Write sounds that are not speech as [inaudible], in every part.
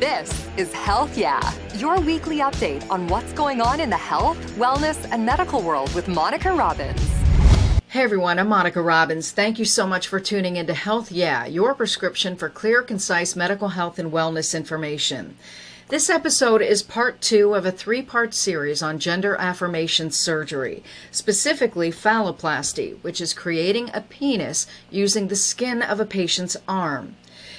This is Health Yeah, your weekly update on what's going on in the health, wellness, and medical world with Monica Robbins. Hey everyone, I'm Monica Robbins. Thank you so much for tuning into Health Yeah, your prescription for clear, concise medical health and wellness information. This episode is part two of a three part series on gender affirmation surgery, specifically phalloplasty, which is creating a penis using the skin of a patient's arm.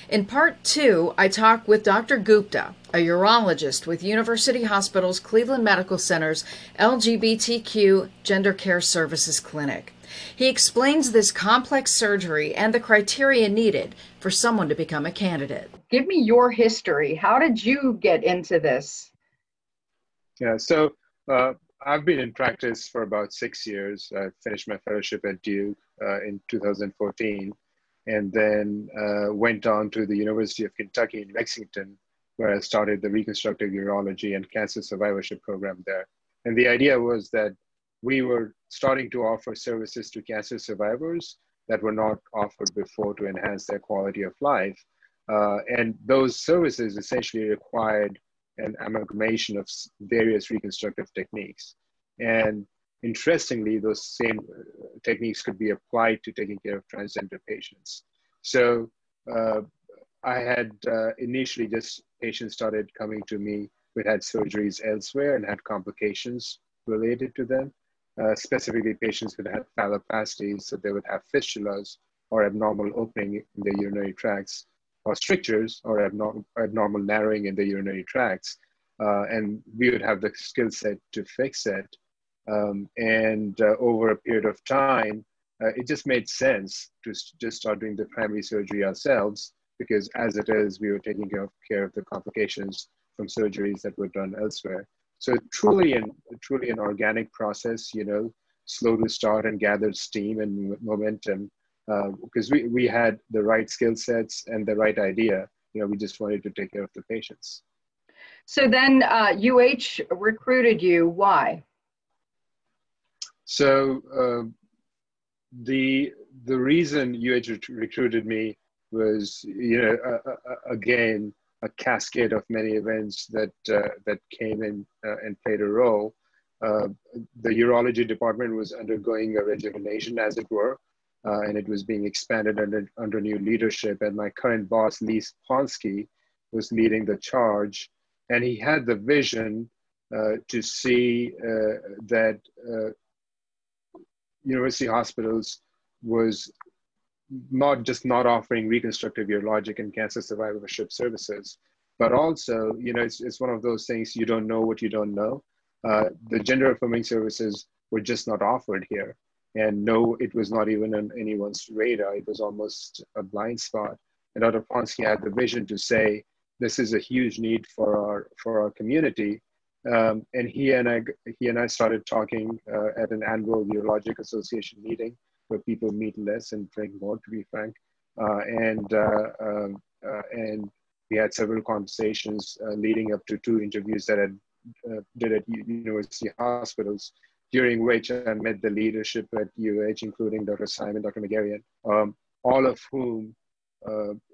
In part two, I talk with Dr. Gupta, a urologist with University Hospitals Cleveland Medical Center's LGBTQ Gender Care Services Clinic. He explains this complex surgery and the criteria needed for someone to become a candidate. Give me your history. How did you get into this? Yeah, so uh, I've been in practice for about six years. I finished my fellowship at Duke uh, in 2014 and then uh, went on to the University of Kentucky in Lexington, where I started the reconstructive urology and cancer survivorship program there. And the idea was that we were starting to offer services to cancer survivors that were not offered before to enhance their quality of life. Uh, and those services essentially required an amalgamation of various reconstructive techniques. And interestingly, those same uh, techniques could be applied to taking care of transgender patients. So uh, I had uh, initially just patients started coming to me who had surgeries elsewhere and had complications related to them, uh, specifically patients who had phalloplasties, so they would have fistulas or abnormal opening in the urinary tracts, or strictures or abnormal, abnormal narrowing in the urinary tracts. Uh, and we would have the skill set to fix it. Um, and uh, over a period of time, uh, it just made sense to just start doing the primary surgery ourselves because as it is, we were taking care of, care of the complications from surgeries that were done elsewhere. So truly an, truly an organic process, you know, slow to start and gathered steam and momentum uh, because we, we had the right skill sets and the right idea. You know, we just wanted to take care of the patients. So then uh, UH recruited you. Why? So uh, the the reason UH recruited me was, you know, again a cascade of many events that uh, that came in uh, and played a role. Uh, the urology department was undergoing a rejuvenation, as it were, uh, and it was being expanded under under new leadership. And my current boss, Lee Ponsky, was leading the charge, and he had the vision uh, to see uh, that university hospitals was not just not offering reconstructive urologic and cancer survivorship services, but also, you know, it's, it's one of those things you don't know what you don't know. Uh, the gender affirming services were just not offered here. And no, it was not even on anyone's radar. It was almost a blind spot. And Dr. Ponsky had the vision to say, this is a huge need for our, for our community. Um, and he and I, he and I started talking uh, at an annual Urologic Association meeting where people meet less and drink more, to be frank. Uh, and uh, um, uh, and we had several conversations uh, leading up to two interviews that I uh, did at university hospitals, during which I met the leadership at UH, including Dr. Simon, Dr. Megerian, um, all of whom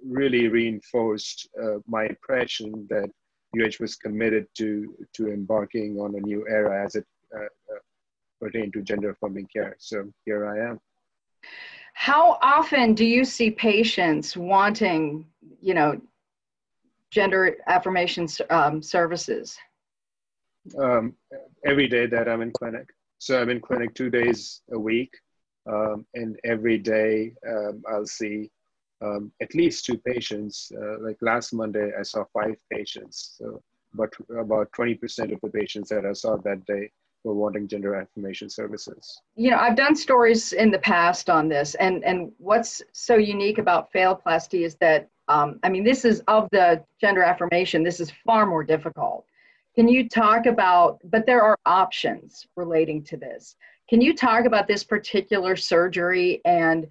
really reinforced my impression that UH was committed to, to embarking on a new era as it uh, uh, pertained to gender affirming care. So here I am. How often do you see patients wanting, you know, gender affirmation um, services? Um, every day that I'm in clinic. So I'm in clinic two days a week, um, and every day um, I'll see um, at least two patients. Uh, like last Monday, I saw five patients. So about about 20% of the patients that I saw that day were wanting gender affirmation services. You know, I've done stories in the past on this, and and what's so unique about phalloplasty is that um, I mean, this is of the gender affirmation. This is far more difficult. Can you talk about? But there are options relating to this. Can you talk about this particular surgery and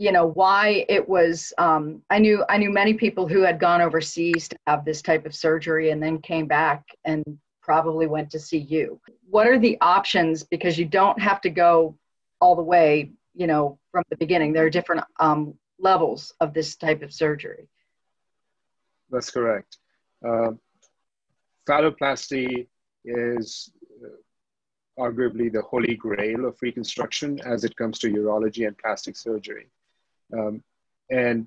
you know why it was um, i knew i knew many people who had gone overseas to have this type of surgery and then came back and probably went to see you. What are the options? Because you don't have to go all the way you know from the beginning. There are different um, levels of this type of surgery. That's correct. Uh, phalloplasty is arguably the holy grail of reconstruction as it comes to urology and plastic surgery. Um, and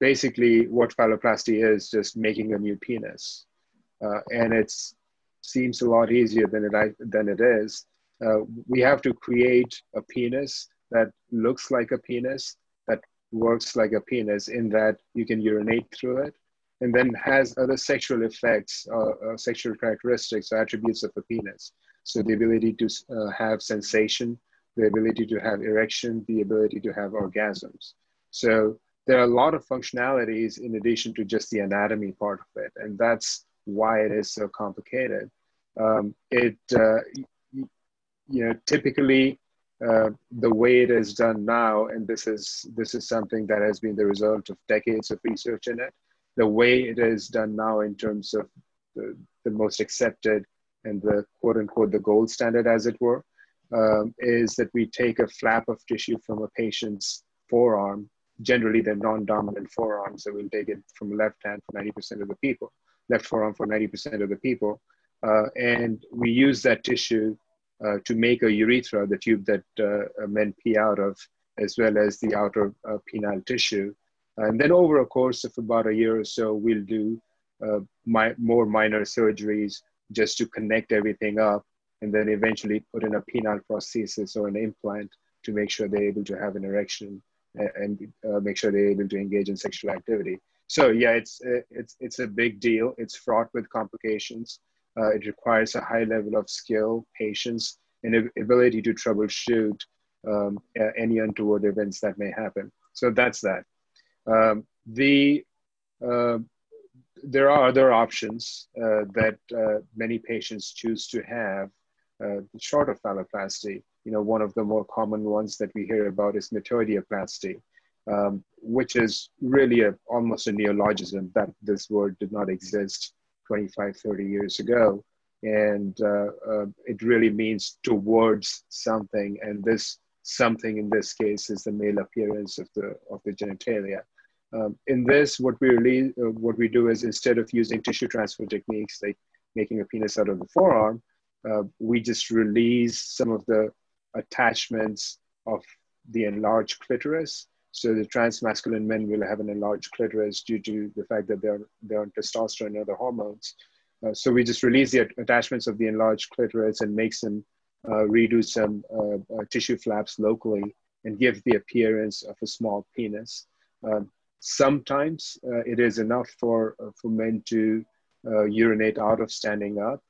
basically, what phalloplasty is just making a new penis. Uh, and it seems a lot easier than it, than it is. Uh, we have to create a penis that looks like a penis, that works like a penis, in that you can urinate through it, and then has other sexual effects, uh, uh, sexual characteristics, attributes of a penis. So the ability to uh, have sensation, the ability to have erection, the ability to have orgasms. So there are a lot of functionalities in addition to just the anatomy part of it, and that's why it is so complicated. Um, it, uh, you know, typically uh, the way it is done now, and this is this is something that has been the result of decades of research in it. The way it is done now, in terms of the, the most accepted and the quote unquote the gold standard, as it were, um, is that we take a flap of tissue from a patient's forearm. Generally, they're non-dominant forearms, so we'll take it from left hand for 90% of the people, left forearm for 90% of the people, uh, and we use that tissue uh, to make a urethra, the tube that uh, men pee out of, as well as the outer uh, penile tissue. And then over a course of about a year or so, we'll do my, more minor surgeries just to connect everything up and then eventually put in a penile prosthesis or an implant to make sure they're able to have an erection and uh, make sure they're able to engage in sexual activity. So yeah, it's it's it's a big deal. It's fraught with complications. Uh, it requires a high level of skill, patience, and ability to troubleshoot um, any untoward events that may happen. So that's that. Um, the uh, there are other options uh, that uh, many patients choose to have uh, short of phalloplasty. You know, one of the more common ones that we hear about is metoidioplasty, um, which is really a, almost a neologism that this word did not exist 25, 30 years ago. And uh, uh, it really means towards something. And this something in this case is the male appearance of the, of the genitalia. Um, in this, what we really, uh, what we do is instead of using tissue transfer techniques like making a penis out of the forearm, uh, we just release some of the attachments of the enlarged clitoris so the transmasculine men will have an enlarged clitoris due to the fact that they're, they're on testosterone and other hormones. Uh, so we just release the attachments of the enlarged clitoris and make some, uh, redo some uh, uh tissue flaps locally and give the appearance of a small penis. Um, sometimes uh, it is enough for, uh, for men to urinate out of standing up,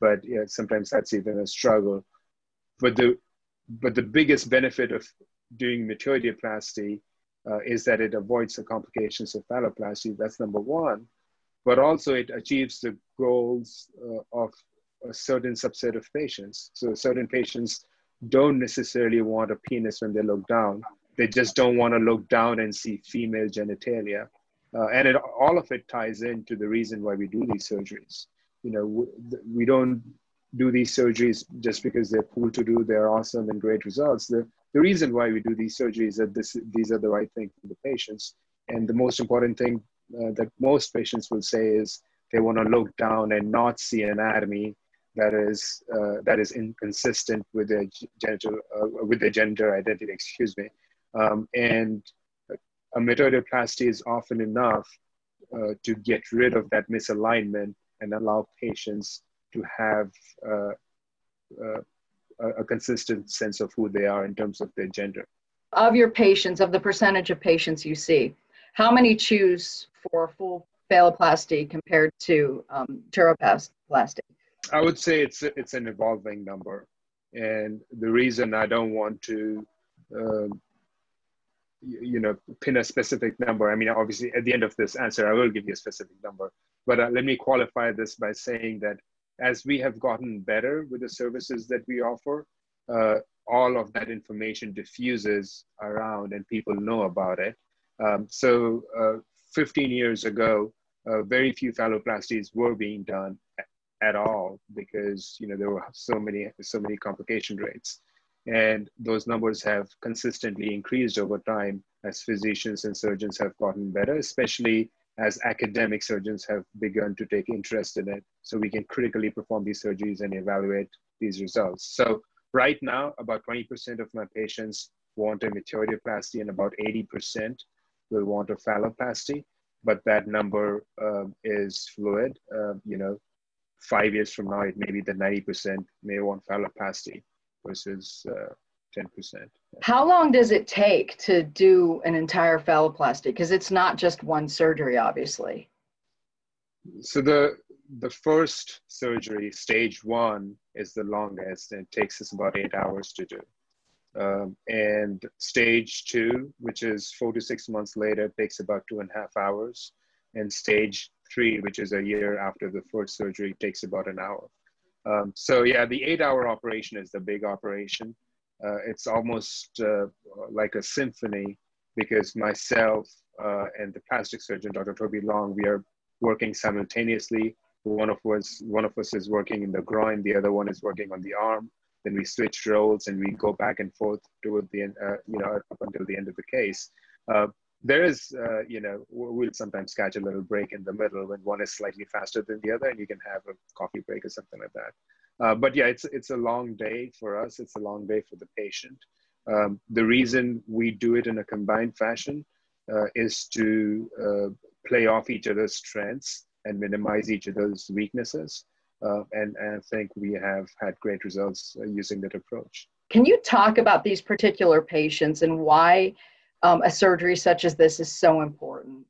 but yeah, sometimes that's even a struggle. But the, but the biggest benefit of doing metoidioplasty uh, is that it avoids the complications of phalloplasty. That's number one. But also it achieves the goals uh, of a certain subset of patients. So certain patients don't necessarily want a penis when they look down. They just don't want to look down and see female genitalia. Uh, and it, all of it ties into the reason why we do these surgeries. You know, we, we don't do these surgeries just because they're cool to do, they're awesome and great results. The, the reason why we do these surgeries is that this, these are the right thing for the patients. And the most important thing uh, that most patients will say is they want to look down and not see anatomy that is uh, that is inconsistent with their genital uh, with their gender identity. Excuse me. Um, and a metoidioplasty is often enough uh, to get rid of that misalignment and allow patients to have uh, uh, a, consistent sense of who they are in terms of their gender. Of your patients, of the percentage of patients you see, how many choose for full phalloplasty compared to um, pteroplasty? I would say it's it's an evolving number, and the reason I don't want to, um, you know, pin a specific number. I mean, obviously, at the end of this answer, I will give you a specific number. But uh, let me qualify this by saying that as we have gotten better with the services that we offer, uh, all of that information diffuses around and people know about it. Um, so uh, 15 years ago, uh, very few phalloplasties were being done at all because you know there were so many so many complication rates, and those numbers have consistently increased over time as physicians and surgeons have gotten better, especially as academic surgeons have begun to take interest in it so we can critically perform these surgeries and evaluate these results. So right now, about 20% of my patients want a metoidioplasty and about 80% will want a phalloplasty, but that number uh, is fluid. Uh, you know, five years from now, it may be that 90% may want phalloplasty versus uh, 10%. How long does it take to do an entire phalloplasty? Because it's not just one surgery, obviously. So the the first surgery, stage one, is the longest, and it takes us about eight hours to do. Um, and stage two, which is four to six months later, takes about two and a half hours. And stage three, which is a year after the first surgery, takes about an hour. Um, so yeah, the eight-hour operation is the big operation uh, it's almost uh, like a symphony because myself uh, and the plastic surgeon, Dr. Toby Long, we are working simultaneously. One of us, one of us is working in the groin, the other one is working on the arm. Then we switch roles and we go back and forth toward the end, uh, you know, up until the end of the case. Uh, there is, uh, you know, we'll sometimes catch a little break in the middle when one is slightly faster than the other, and you can have a coffee break or something like that. Uh, but yeah, it's it's a long day for us. It's a long day for the patient. Um, the reason we do it in a combined fashion uh, is to uh, play off each other's strengths and minimize each other's weaknesses. Uh, and, and I think we have had great results uh, using that approach. Can you talk about these particular patients and why um, a surgery such as this is so important?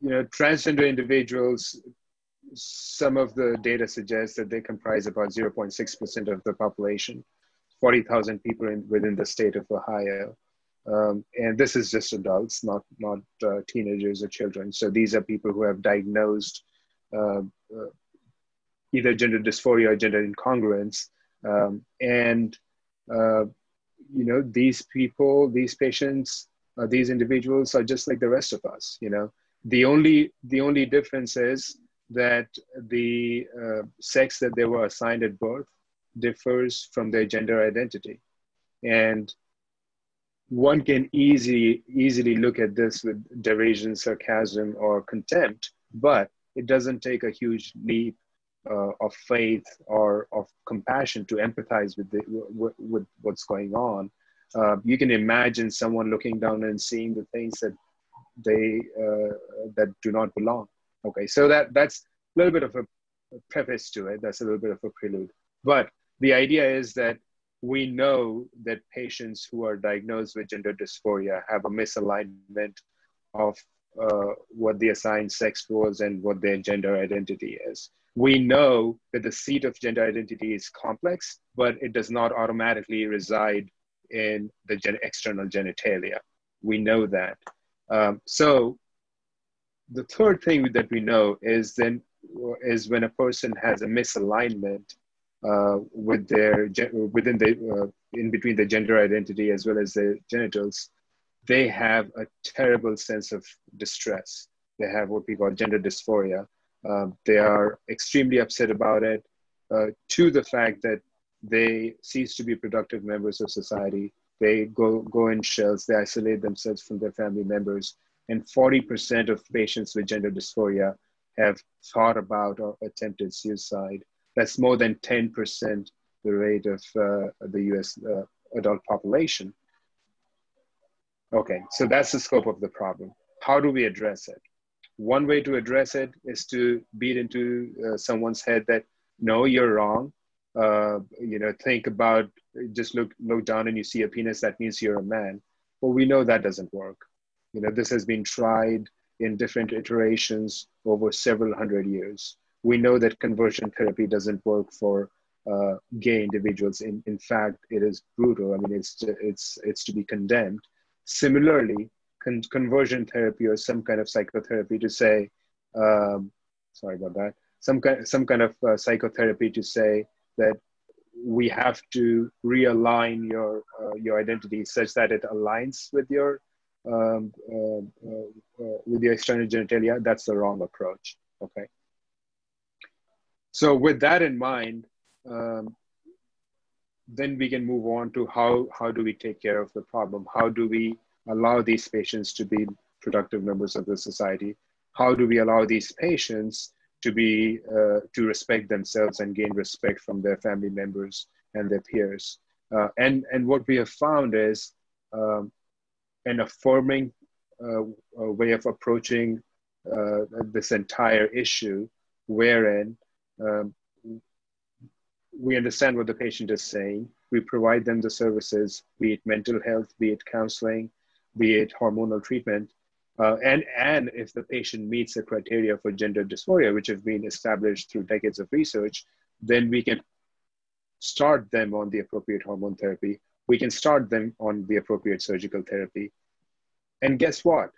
You know, transgender individuals some of the data suggests that they comprise about 0.6% of the population, 40,000 people in, within the state of Ohio. Um, and this is just adults, not, not uh, teenagers or children. So these are people who have diagnosed uh, uh, either gender dysphoria or gender incongruence. Um, and, uh, you know, these people, these patients, uh, these individuals are just like the rest of us, you know. The only, the only difference is that the uh, sex that they were assigned at birth differs from their gender identity. And one can easily easily look at this with derision, sarcasm, or contempt, but it doesn't take a huge leap uh, of faith or of compassion to empathize with, the, with, with what's going on. Uh, you can imagine someone looking down and seeing the things that they uh, that do not belong Okay, so that that's a little bit of a preface to it. That's a little bit of a prelude. But the idea is that we know that patients who are diagnosed with gender dysphoria have a misalignment of uh, what the assigned sex was and what their gender identity is. We know that the seat of gender identity is complex, but it does not automatically reside in the gen- external genitalia. We know that. Um, so the third thing that we know is then is when a person has a misalignment uh, with their within the uh, in between the gender identity as well as their genitals, they have a terrible sense of distress. They have what we call gender dysphoria. Uh, they are extremely upset about it, uh, to the fact that they cease to be productive members of society. They go go in shells. They isolate themselves from their family members and 40% of patients with gender dysphoria have thought about or attempted suicide. That's more than 10% the rate of uh, the US uh, adult population. Okay, so that's the scope of the problem. How do we address it? One way to address it is to beat into uh, someone's head that, no, you're wrong. Uh, you know, think about, just look, look down and you see a penis, that means you're a man. Well, we know that doesn't work. You know, this has been tried in different iterations over several hundred years. We know that conversion therapy doesn't work for uh, gay individuals. In, in fact, it is brutal. I mean, it's, it's, it's to be condemned. Similarly, con- conversion therapy or some kind of psychotherapy to say, um, sorry about that, some kind, some kind of uh, psychotherapy to say that we have to realign your, uh, your identity such that it aligns with your um, uh, uh, uh, with the external genitalia, that's the wrong approach. Okay. So with that in mind, um, then we can move on to how, how do we take care of the problem? How do we allow these patients to be productive members of the society. How do we allow these patients to be uh, to respect themselves and gain respect from their family members and their peers? Uh, and and what we have found is um, an affirming uh, way of approaching uh, this entire issue, wherein um, we understand what the patient is saying. We provide them the services, be it mental health, be it counseling, be it hormonal treatment. Uh, and, and if the patient meets the criteria for gender dysphoria, which have been established through decades of research, then we can start them on the appropriate hormone therapy. We can start them on the appropriate surgical therapy. And guess what?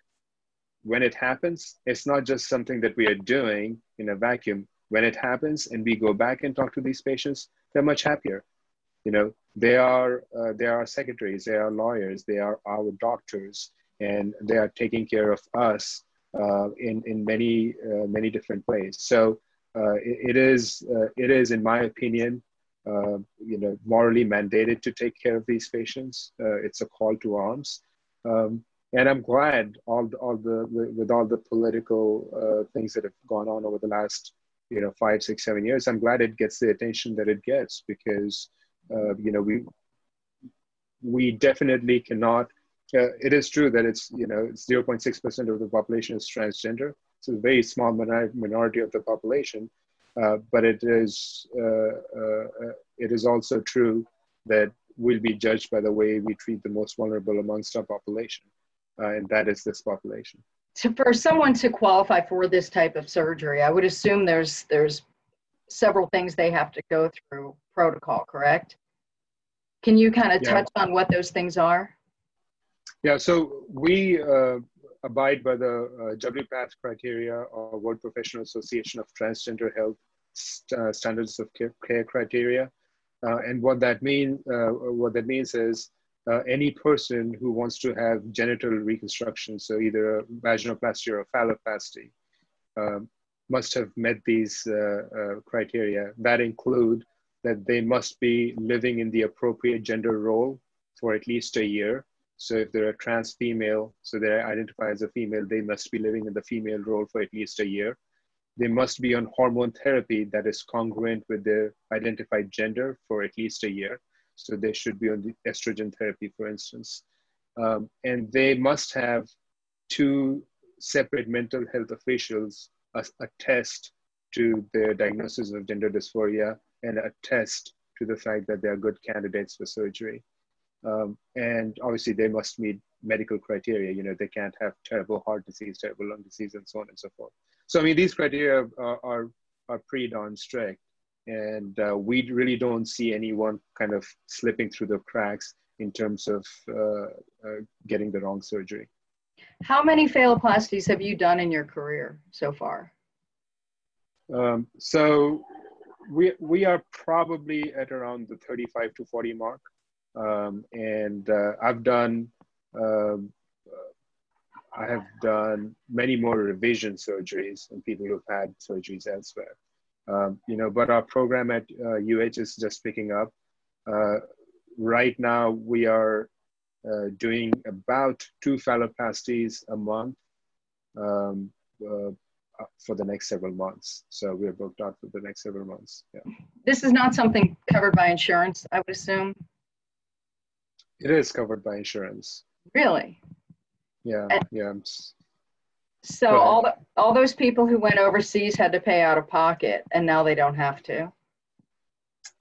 When it happens, it's not just something that we are doing in a vacuum when it happens and we go back and talk to these patients, they're much happier. You know, they are uh, they are secretaries, they are lawyers, they are our doctors, and they are taking care of us uh, in in many uh, many different ways. So uh, it, it is uh, it is, in my opinion, uh, you know, morally mandated to take care of these patients. it's a call to arms. Um, and I'm glad all all the with all the political uh, things that have gone on over the last you know five six seven years i'm glad it gets the attention that it gets because uh, you know we we definitely cannot uh, it is true that it's you know 0.6% of the population is transgender. It's a very small minority of the population. Uh, but it is uh, uh, it is also true that we'll be judged by the way we treat the most vulnerable amongst our population and that is this population to, for someone to qualify for this type of surgery, I would assume there's there's several things they have to go through protocol, correct? Can you kind of yeah. touch on what those things are? Yeah, so we uh, abide by the uh, WPATH criteria or World Professional Association of Transgender Health st- uh, Standards of Care, care criteria. Uh, and what that mean, uh, what that means is uh, any person who wants to have genital reconstruction, so either a vaginoplasty or a phalloplasty, um, must have met these uh, uh, criteria. That include that they must be living in the appropriate gender role for at least a year. So if they're a trans female, so they identify as a female, they must be living in the female role for at least a year. They must be on hormone therapy that is congruent with their identified gender for at least a year so they should be on the estrogen therapy, for instance. Um, and they must have two separate mental health officials attest to their diagnosis of gender dysphoria and attest to the fact that they are good candidates for surgery. Um, and obviously, they must meet medical criteria. You know, they can't have terrible heart disease, terrible lung disease, and so on and so forth. So, I mean, these criteria are, are, are pretty darn strict and uh, we really don't see anyone kind of slipping through the cracks in terms of uh, uh, getting the wrong surgery. How many phalloplasties have you done in your career so far? Um, so we, we are probably at around the 35 to 40 mark. Um, and uh, I've done, um, I have done many more revision surgeries and people who've had surgeries elsewhere. Um, you know, but our program at uh, UH is just picking up. Uh, right now, we are uh, doing about two phalloplasties a month um, uh, for the next several months. So we're booked out for the next several months. Yeah. This is not something covered by insurance, I would assume. It is covered by insurance. Really? Yeah, and, yeah. So all the, all those people who went overseas had to pay out of pocket, and now they don't have to.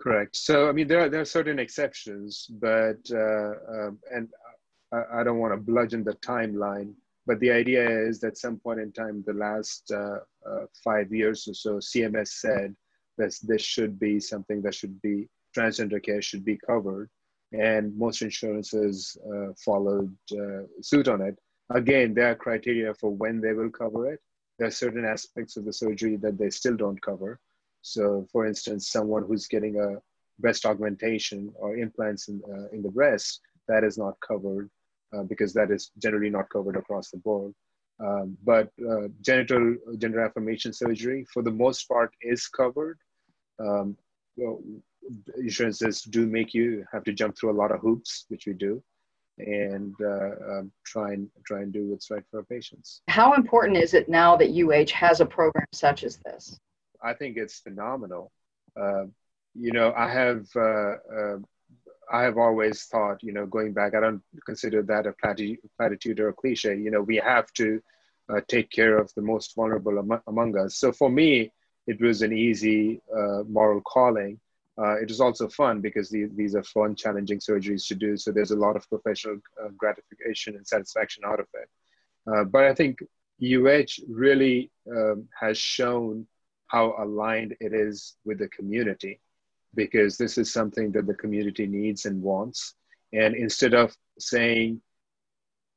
Correct. So I mean, there are there are certain exceptions, but uh, um, and I, I don't want to bludgeon the timeline, but the idea is that some point in time, the last uh, uh, five years or so, CMS said that this should be something that should be transgender care should be covered, and most insurances uh, followed uh, suit on it Again, there are criteria for when they will cover it. There are certain aspects of the surgery that they still don't cover. So, for instance, someone who's getting a breast augmentation or implants in, uh, in the breast, that is not covered uh, because that is generally not covered across the board. Um, but uh, genital gender affirmation surgery, for the most part, is covered. Um, well, insurances do make you have to jump through a lot of hoops, which we do. And uh, um, try and try and do what's right for our patients. How important is it now that UH has a program such as this? I think it's phenomenal. Uh, you know, I have uh, uh, I have always thought, you know, going back, I don't consider that a platitude or a cliche. You know, we have to uh, take care of the most vulnerable am- among us. So for me, it was an easy uh, moral calling. Uh, it was also fun because these, these are fun, challenging surgeries to do. So there's a lot of professional uh, gratification and satisfaction out of it. Uh, but I think UH really um, has shown how aligned it is with the community because this is something that the community needs and wants. And instead of saying,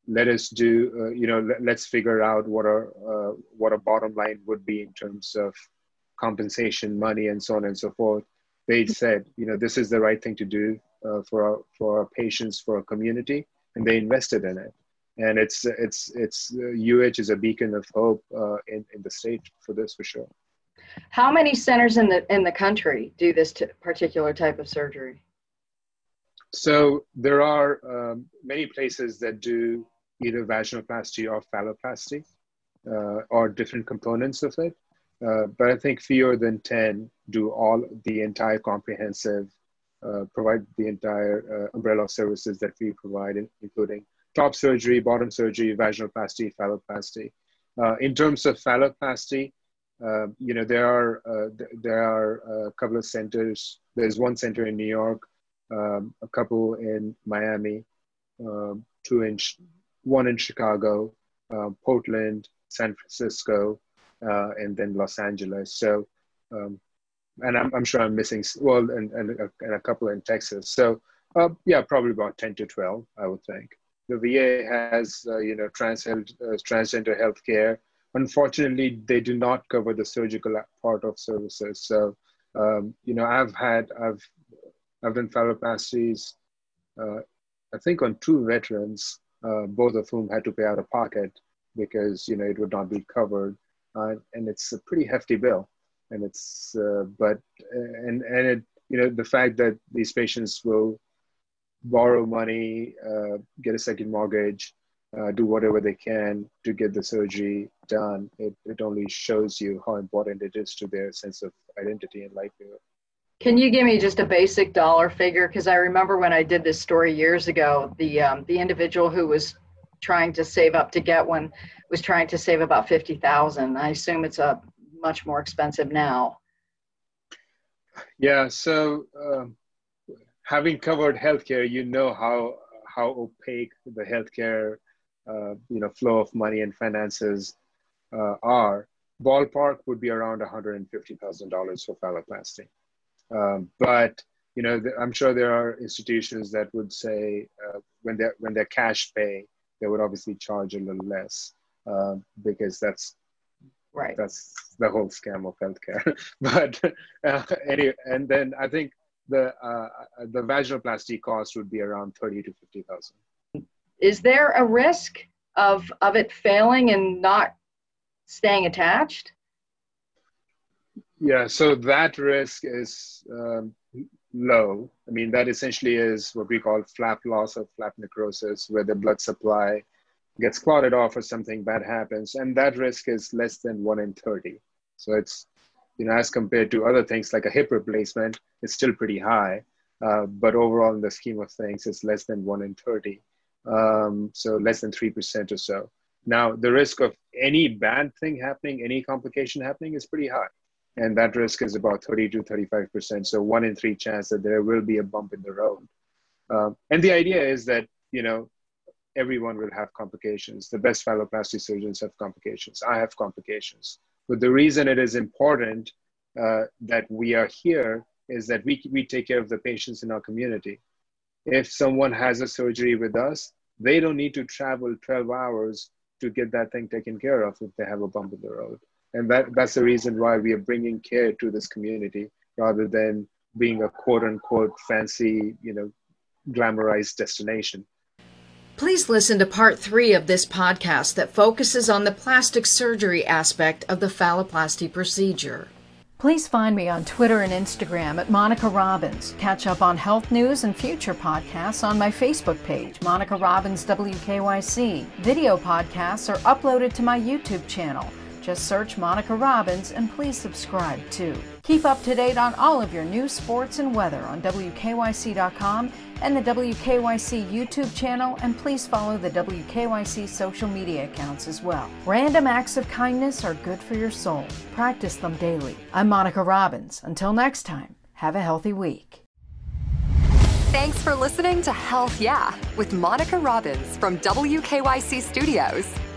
let us do, uh, you know, let, us figure out what our, uh, what a bottom line would be in terms of compensation, money, and so on and so forth. They said, you know, this is the right thing to do uh, for, our, for our patients, for our community, and they invested in it. And it's, it's, it's, UH uh, is a beacon of hope uh, in, in the state for this for sure. How many centers in the in the country do this t- particular type of surgery? So there are um, many places that do either vaginoplasty or phalloplasty, uh, or different components of it. Uh, but I think fewer than 10 do all the entire comprehensive, uh, provide the entire uh, umbrella of services that we provide, including top surgery, bottom surgery, vaginal vaginoplasty, phalloplasty. Uh, in terms of phalloplasty, uh, you know, there are uh, th- there are a couple of centers. There's one center in New York, um, a couple in Miami, um, two in one in Chicago, uh, Portland, San Francisco, and then Los Angeles. So, um, and I'm, I'm, sure I'm missing well, and, and, a, and a couple in Texas. So, uh, yeah, probably about 10 to 12, I would think. The VA has, you know, trans- health, transgender healthcare unfortunately, they do not cover the surgical part of services. So, um, you know, I've had, I've, I've done phalloplasties, uh, I think on two veterans, uh, both of whom had to pay out of pocket because, you know, it would not be covered. Uh, and it's a pretty hefty bill. And it's, uh, but, and, and it, you know, the fact that these patients will borrow money, uh, get a second mortgage, uh, do whatever they can to get the surgery done, it, it only shows you how important it is to their sense of identity and livelihood. Can you give me just a basic dollar figure? Because I remember when I did this story years ago, the um, the individual who was trying to save up to get one was trying to save about fifty thousand. I assume it's a much more expensive now. Yeah. So um, having covered healthcare, you know how how opaque the healthcare uh, you know flow of money and finances uh, are, ballpark would be around $150,000 for phalloplasty. Um, but you know, I'm sure there are institutions that would say uh, when they when they're cash pay, they would obviously charge a little less uh, because that's right. That's the whole scam of healthcare. [laughs] but uh, anyway, and then I think the uh, the vaginoplasty cost would be around thirty to fifty thousand. Is there a risk of of it failing and not staying attached? Yeah, so that risk is um, low. I mean, that essentially is what we call flap loss or flap necrosis, where the blood supply gets clotted off or something bad happens, and that risk is less than one in 30. So it's, you know, as compared to other things like a hip replacement, it's still pretty high. Uh, but overall, in the scheme of things, it's less than one in 30. Um, so less than 3% or so. Now, the risk of any bad thing happening, any complication happening is pretty high. And that risk is about 30 to 35%. So one in three chance that there will be a bump in the road. Um, and the idea is that, you know, everyone will have complications. The best phalloplasty surgeons have complications. I have complications. But the reason it is important uh, that we are here is that we, we take care of the patients in our community. If someone has a surgery with us, they don't need to travel 12 hours to get that thing taken care of if they have a bump in the road. And that, that's the reason why we are bringing care to this community rather than being a quote unquote fancy, you know, glamorized destination. Please listen to part three of this podcast that focuses on the plastic surgery aspect of the phalloplasty procedure. Please find me on Twitter and Instagram at Monica Robbins. Catch up on health news and future podcasts on my Facebook page, Monica Robbins WKYC. Video podcasts are uploaded to my YouTube channel. Just search Monica Robbins and please subscribe too. Keep up to date on all of your news, sports, and weather on WKYC.com and the WKYC YouTube channel, and please follow the WKYC social media accounts as well. Random acts of kindness are good for your soul. Practice them daily. I'm Monica Robbins. Until next time, have a healthy week. Thanks for listening to Health Yeah with Monica Robbins from WKYC Studios.